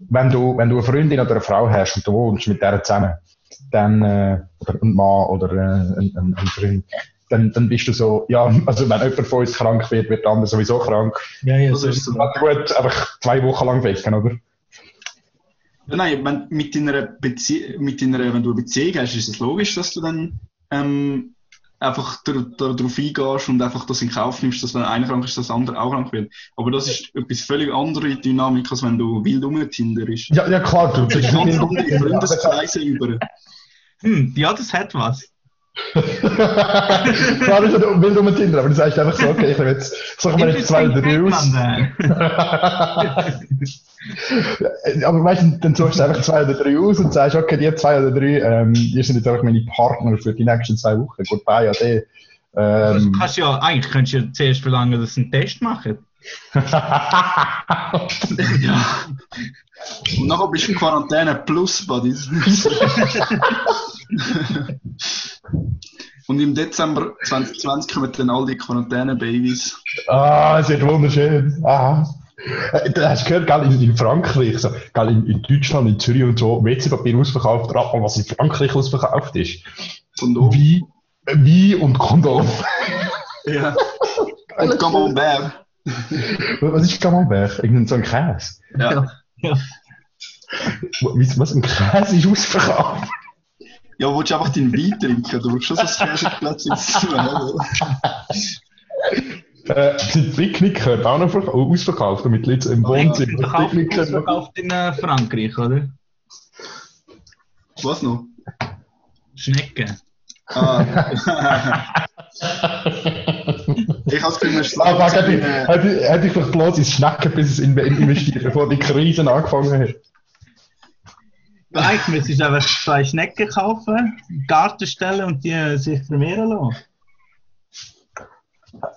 wenn du, wenn du eine Freundin oder eine Frau hast und du wohnst mit der zusammen, dann, äh, oder ein Mann oder äh, ein, ein, ein Freund, dann, dann bist du so, ja, also wenn jemand von uns krank wird, wird der andere sowieso krank. Ja, ja, Das ist so. Also gut, einfach zwei Wochen lang weg, oder? Ja, nein, wenn, mit deiner Bezie mit deiner, wenn du eine Beziehung hast, ist es logisch, dass du dann ähm, einfach dar- dar- darauf eingehst und einfach das in Kauf nimmst, dass wenn einer krank ist, der andere auch krank wird. Aber das ist etwas völlig andere Dynamik, als wenn du wild rumtinderst. Ja, ja klar, du Das ist ganz andere Freundeskreise über. Hm, ja, das hat was. Klar, ist ja wild um den Tinder, aber du sagst einfach so, okay, ich nehme jetzt, suche mir jetzt zwei oder drei aus. aber weißt du, dann suchst du einfach zwei oder drei aus und sagst, okay, die zwei oder drei, ähm, die sind jetzt einfach meine Partner für die nächsten zwei Wochen. Goodbye, ade. Also, Ähm, kannst ja, eigentlich könntest du ja zuerst verlangen, dass sie einen Test machen. Ja. Und nachher bist du in Quarantäne plus Buddies. Und im Dezember 2020 kommen dann all die Quarantäne-Babys. ah, es wird wunderschön. Ah. Äh, Du hast gehört, gell, in, in Frankreich, so, gell, in, in Deutschland, in Zürich und so, WC-Papier ausverkauft, rat mal, was in Frankreich ausverkauft ist. Kondom. Wie, wie und Kondom. Ja. Und Camembert. Was ist Camembert? Irgendein so ein Käse? Ja. Ja. Was, was ein Käse ist ausverkauft? Ja, willst du einfach deinen Wein trinken? Du willst schon so ein Käseplatz ins Zimmer. Äh, sind Picknicker auch noch verk- ausverkauft, damit die Leute im Wohnzimmer Verkauft Picknick können? verkauft in äh, Frankreich, oder? Was noch? Schnecken. Ah. ich habe es bei mir fuck, hätte ich, vielleicht bloß ins in- investiert, bevor die Krise angefangen hat. Eigentlich müsstest du einfach zwei Schnecken kaufen, Garten stellen und die sich vermehren lassen.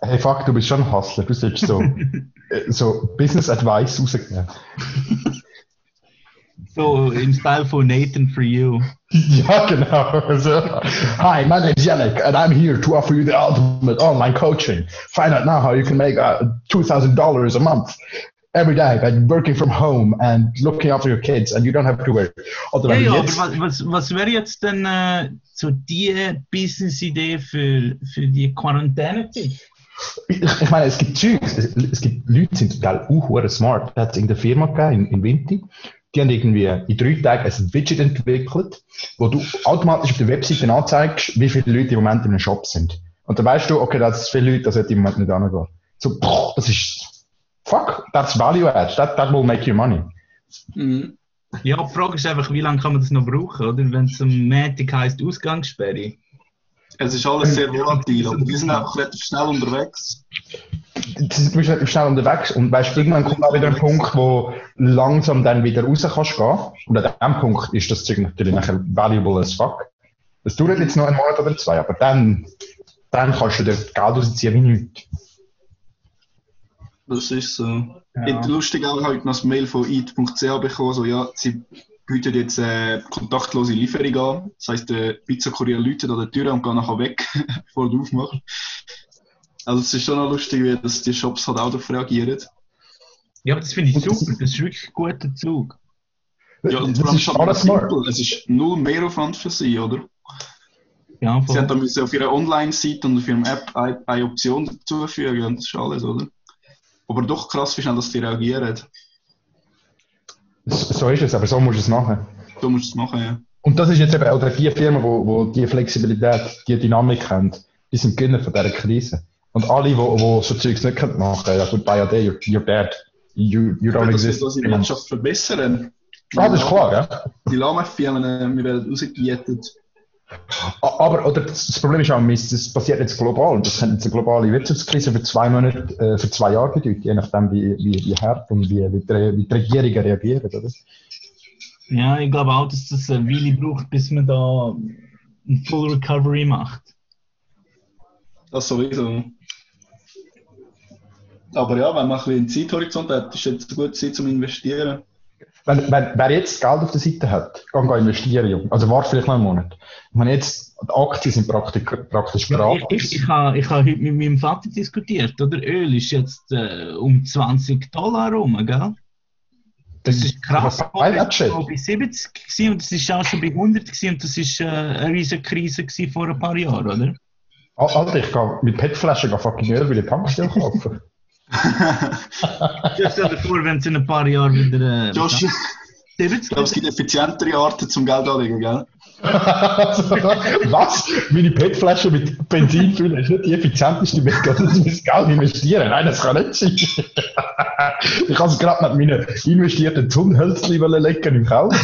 Hey, fuck, du bist schon ein Hustler. Du solltest so, äh, so Business Advice rausgeben. So im Style von Nathan for You. Ja, genau. Also, Hi, my name is Yannick, and I'm here to offer you the ultimate online coaching. Find out now how you can make uh, $2,000 a month every day by working from home and looking after your kids, and you don't have to work. Oder Ja, ja, aber was, was, was wäre jetzt denn äh, so die Business-Idee für, für die Quarantänezeit? Ich, ich meine, es gibt Zeug, es, es gibt Leute, die sind total uh, smart. Da hat es in der Firma gegeben, in, in Winti. Die haben irgendwie in drei Tagen ein Widget entwickelt, wo du automatisch auf der Webseite anzeigst, wie viele Leute im Moment in einem Shop sind. Und dann weißt du, okay, das sind viele Leute, das sollte im Moment nicht angehen. So, das ist, fuck, that's value add, that, that will make you money. mhm. Ja, die Frage ist einfach, wie lange kann man das noch brauchen, oder? Wenn es am Montag heisst Ausgangssperre. Es ist alles sehr volatil, aber die sind einfach relativ schnell unterwegs. Du bist relativ schnell unterwegs und weißt, irgendwann kommt auch wieder ein Punkt, wo langsam dann wieder raus kannst gehen. Und an dem Punkt ist das Zeug natürlich nachher valuable as fuck. Das dauert jetzt noch einen Monat oder zwei, aber dann, dann kannst du dir Geld rausziehen wie nichts. Das ist so. Ja. Lustig auch heute noch das Mail von eat.ch bekommen, so ja, sie bieten jetzt äh, kontaktlose Lieferung an. Das heisst, der Pizzakurier läutet an der Tür und geht nachher weg, bevor du aufmachst. Also es ist schon noch lustig, wie dass die Shops halt auch darauf reagieren. Ja, aber das finde ich super. Das ist wirklich ein guter Zug. Ja, und das vor allem ist halt alles simpel. Es ist null Mehraufwand für sie, oder? Ja, Sie haben da müssen auf ihrer Online-Seite und auf ihrem App eine, eine Option dazufügen und das ist alles, oder? Aber doch krass, wie schnell dass die reagieren. So so ist es, aber so musst du es machen. Du musst es machen, ja. Und das ist jetzt eben auch die Firmen, wo, wo die Flexibilität, die Dynamik haben, die sind Gewinner von dieser Krise. Und alle, die wo so Zeugs nicht können machen können, ja gut, by a day, you're, you're dead. You, you don't exist. das der Wirtschaft verbessern. Ah, das ist klar, ja. Die Lama-Firmen, äh, wir werden rausgebietet. Aber oder das Problem ist auch, das passiert jetzt global. Und das könnte jetzt eine globale Wirtschaftskrise für zwei Monate, äh, für zwei Jahre bedeuten, je nachdem, wie, wie, wie hart und wie, wie, die, wie die Regierungen reagieren, oder? Ja, ich glaube auch, dass das eine Weile braucht, bis man da ein Full Recovery macht. Das sowieso. Aber ja, wenn man ein bisschen einen Zeithorizont hat, ist jetzt eine gute Zeit zum Investieren. Wenn, wenn, wer jetzt Geld auf der Seite hat, kann gehen investieren, Junge. Also warte vielleicht noch einen Monat. Meine, jetzt, die Aktien sind praktisch, praktisch Ja, ich gratis. ich, ich habe ich ha heute mit meinem Vater diskutiert, oder? Öl ist jetzt äh, um 20 Dollar rum, gell? Das ist krass. Das war bei 70 gewesen und das ist auch schon bei 100 gewesen und das ist äh, eine riesige Krise vor ein paar Jahren, oder? Al- Alter, ich gehe mit PET-Flaschen fucking Öl bei der Tankstelle kaufen. Stell dir vor, wenn es in ein paar Jahren wieder äh, Josh, ich 70 glaube, es gibt effizientere Arten zum Geld anlegen, gell? Was? Meine PET-Flasche mit Benzin füllen ist nicht die effizienteste Methode, um das Geld investieren. Nein, das kann nicht sein. ich habe es gerade mit meinen investierten Zungenhölzchen lecken im Kauf.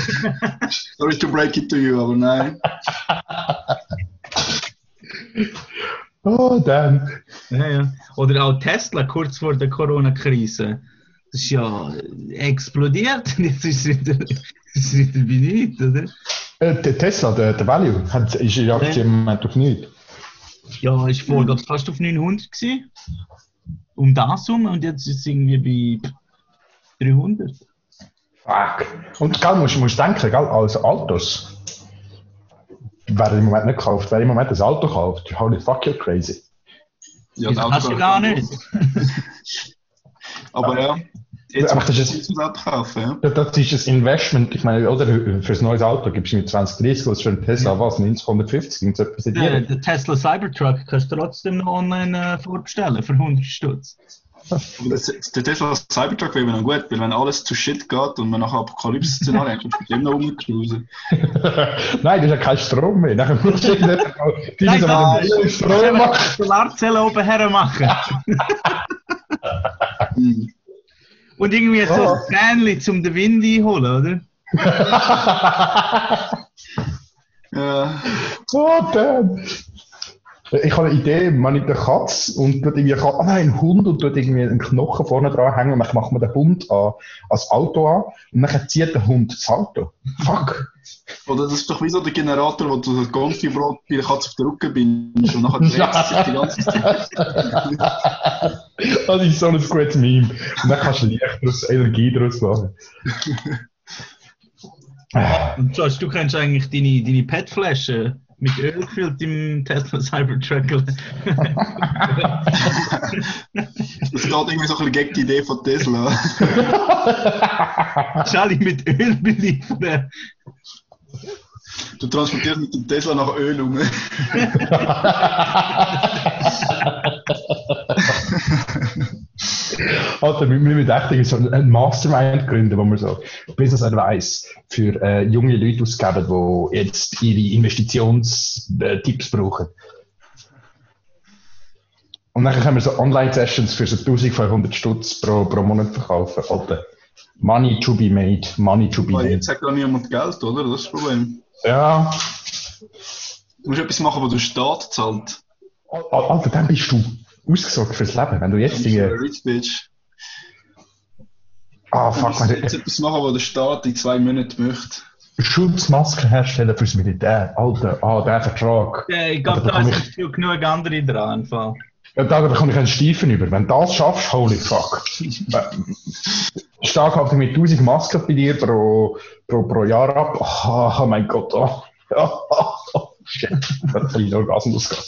Sorry to break it to you, aber nein. Oh, damn. Ja, ja. Oder auch Tesla kurz vor der Corona-Krise. Das ist ja explodiert. Jetzt ist es wieder, ist wieder bei nichts, oder? Äh, der Tesla, der, der Value, hat, ist in der Aktie im Moment auf nichts. Ja, ist vorher glaub ich, fast auf 900 gewesen. Um das um und jetzt ist es irgendwie bei 300. Fuck. Und gell, musst, musst denken, gell, also Autos. Wer im Moment nicht kauft, wer im Moment ein Auto kauft, holy fuck, you're crazy. Ja, Das hast du gar nicht. Aber ja, jetzt Aber das es ist- Sinn, zum Auto kaufen, ja. Ja, Das ist ein Investment, ich meine, oder für ein neues Auto gibst du mit 2030, was für ein Tesla, was, 90, 150, und so etwas Der, der Tesla Cybertruck kannst du trotzdem noch online äh, vorbestellen für 100 Stutz. Aber das, der Tesla Cybertruck wäre noch gut, weil wenn alles zu shit geht und man nach Apokalypse-Szenarien hat, kannst du mit dem noch rumcruisen. Nein, das ist ja kein Strom mehr. Nachher musst du irgendetwas, die Nein, da- mit dem Strom machen. Solarzellen oben her machen. Und irgendwie so Oh. ein Fähnchen zum den Wind einholen, oder? Ja, Oh, damn. Ich habe eine Idee, man nimmt eine Katze und tut irgendwie, ah nein, einen Hund und tut irgendwie einen Knochen vorne dran hängen und dann macht man den Hund an, als Auto an und dann zieht der Hund das Auto. Fuck. oder das ist doch wie so der Generator, wo du das Gonfi-Brot bei der Katze auf den Rücken bindest und nachher dreht sich die ganze Zeit. Das ist so ein gutes Meme. Und dann kannst du Licht Energie daraus machen. Und Josh, du kannst eigentlich deine, deine PET-Flasche mit Öl gefüllt im Tesla Cybertruck. Das geht irgendwie so ein bisschen gegen die Idee von Tesla. Charlie mit Öl beliefern. Du transportierst mit dem Tesla nach Öl um. Alter, wir müssen echt so ein Mastermind gründen, wo wir so Business Advice für äh, junge Leute ausgeben, die jetzt ihre Investitionstipps brauchen. Und dann können wir so Online-Sessions für so 1500 Stutz pro, pro Monat verkaufen. Alter, money to be made, money to be made. jetzt hat gar niemand Geld, oder? Das ist das Problem. Ja, Du musst etwas machen, wo der Staat zahlt. Al- Alter, dann bist du ausgesorgt fürs Leben. Wenn du jetzt Dann bist du eine irgendwie, Rich Bitch. Ah fuck, man, jetzt etwas machen, wo der Staat in zwei Monaten möchte. Schutzmasken herstellen fürs Militär. Alter, ah, der Vertrag. Ja, ich glaube, da da sind schon genug andere dran. Fall. Ja, da bekomme ich einen Stiefen über. Wenn du das schaffst, holy fuck. Stark halt mit 1000 Masken bei dir pro, pro, pro Jahr ab. Oh, mein Gott. Oh, oh, shit. Das kann ich Orgasmus gehen.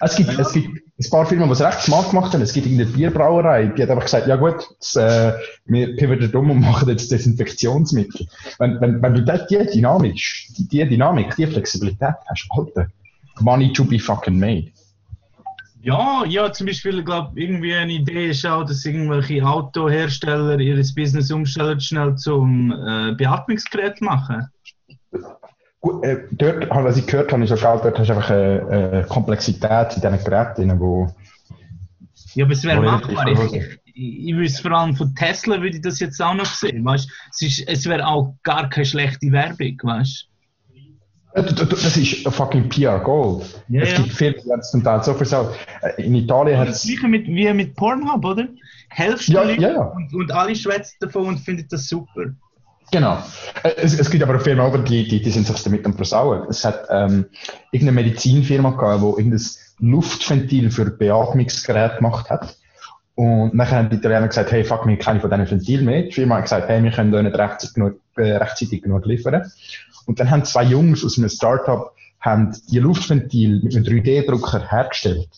Es gibt, es gibt ein paar Firmen, die es recht smart gemacht haben. Es gibt irgendeine Bierbrauerei, die hat einfach gesagt, ja gut, das, äh, wir pivoten dumm und machen jetzt Desinfektionsmittel. Wenn, wenn, wenn du da die Dynamik, die, die Dynamik, die Flexibilität hast, Alter, money to be fucking made. Ja, ja, zum Beispiel, glaube irgendwie eine Idee ist auch, dass irgendwelche Autohersteller ihr Business umstellen, schnell zum äh, Beatmungsgerät machen. Gut, äh, dort, was ich gehört habe, ist auch, dort hast du einfach eine, eine Komplexität in diesen Geräten, wo... Ja, aber es wäre machbar. Ich, ich, ich wüsste vor allem von Tesla würde ich das jetzt auch noch sehen, weißt Es, ist- es wäre auch gar keine schlechte Werbung, weißt Das ist fucking PR Gold. Ja, es ja. gibt Firmen, die haben es zum Teil so versaut. Äh, In Italien hat es... gleiche mit, wie mit Pornhub, oder? Hälfte Ja, ja, ja. Und, und alle schwätzen davon und finden das super. Genau. Äh, Es, es gibt aber Firmen, aber die, die, die sind sich damit am Versauen. Es hat ähm, irgendeine Medizinfirma gehabt, die irgendein Luftventil für Beatmungsgerät gemacht hat. Und dann haben die Italiener gesagt, hey, fuck, wir haben keine von diesen Ventilen mehr. Die Firma hat gesagt, hey, wir können euch nicht rechtzeitig genug, äh, rechtzeitig genug liefern. Und dann haben zwei Jungs aus einem Startup haben die Luftventil mit einem 3D-Drucker hergestellt.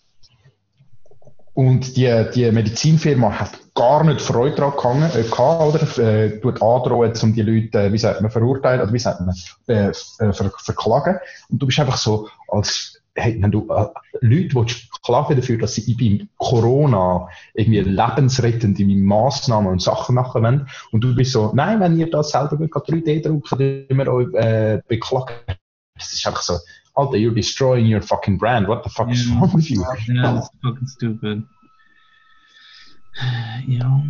Und die, die Medizinfirma hat gar nicht Freude daran gehangen, äh, gehabt, oder? Äh, tut androhen, um die Leute, äh, wie sagt man, verurteilen, oder wie sagt man, äh, äh, ver, verklagen. Und du bist einfach so, als, hey, wenn du, äh, Leute willst klagen dafür, dass sie beim Corona irgendwie lebensrettende Massnahmen und Sachen machen wollen. Und du bist so, nein, wenn ihr das selber wollt, 3D drucken, wir euch, äh, beklagen. Das ist einfach so, Alter, you're destroying your fucking brand. What the fuck is Ja. wrong with you? Ja, das ist fucking stupid. Ja.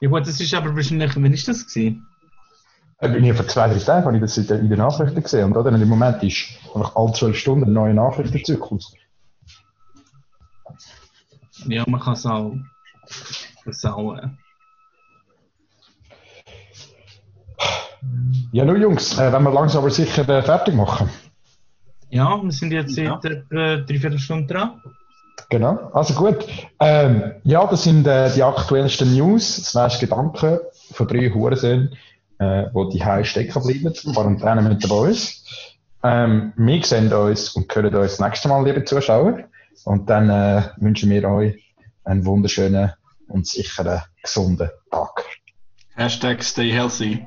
Ja gut, das ist aber wahrscheinlich, wann ist das gewesen? Äh, bin ich vor zwei, drei Tagen habe ich das in den, in den Nachrichten gesehen. Und oder? Und im Moment ist einfach alle zwölf Stunden ein neuer Nachrichtenzyklus. Ja, man kann es auch versauen. Ja, nur Jungs, äh, wenn wir langsam aber sicher äh, fertig machen. Ja, wir sind jetzt Ja. seit etwa dreiviertel Stunde dran. Genau, also gut. Ähm, ja, das sind äh, die aktuellsten News, das nächste Gedanken von drei Hurensöhnen, äh, wo die Hause stecken bleiben, Quarantäne mit bei uns. Ähm, wir sehen uns und hören uns das nächste Mal, liebe Zuschauer. Und dann äh, wünschen wir euch einen wunderschönen und sicheren, gesunden Tag. Hashtag stay healthy.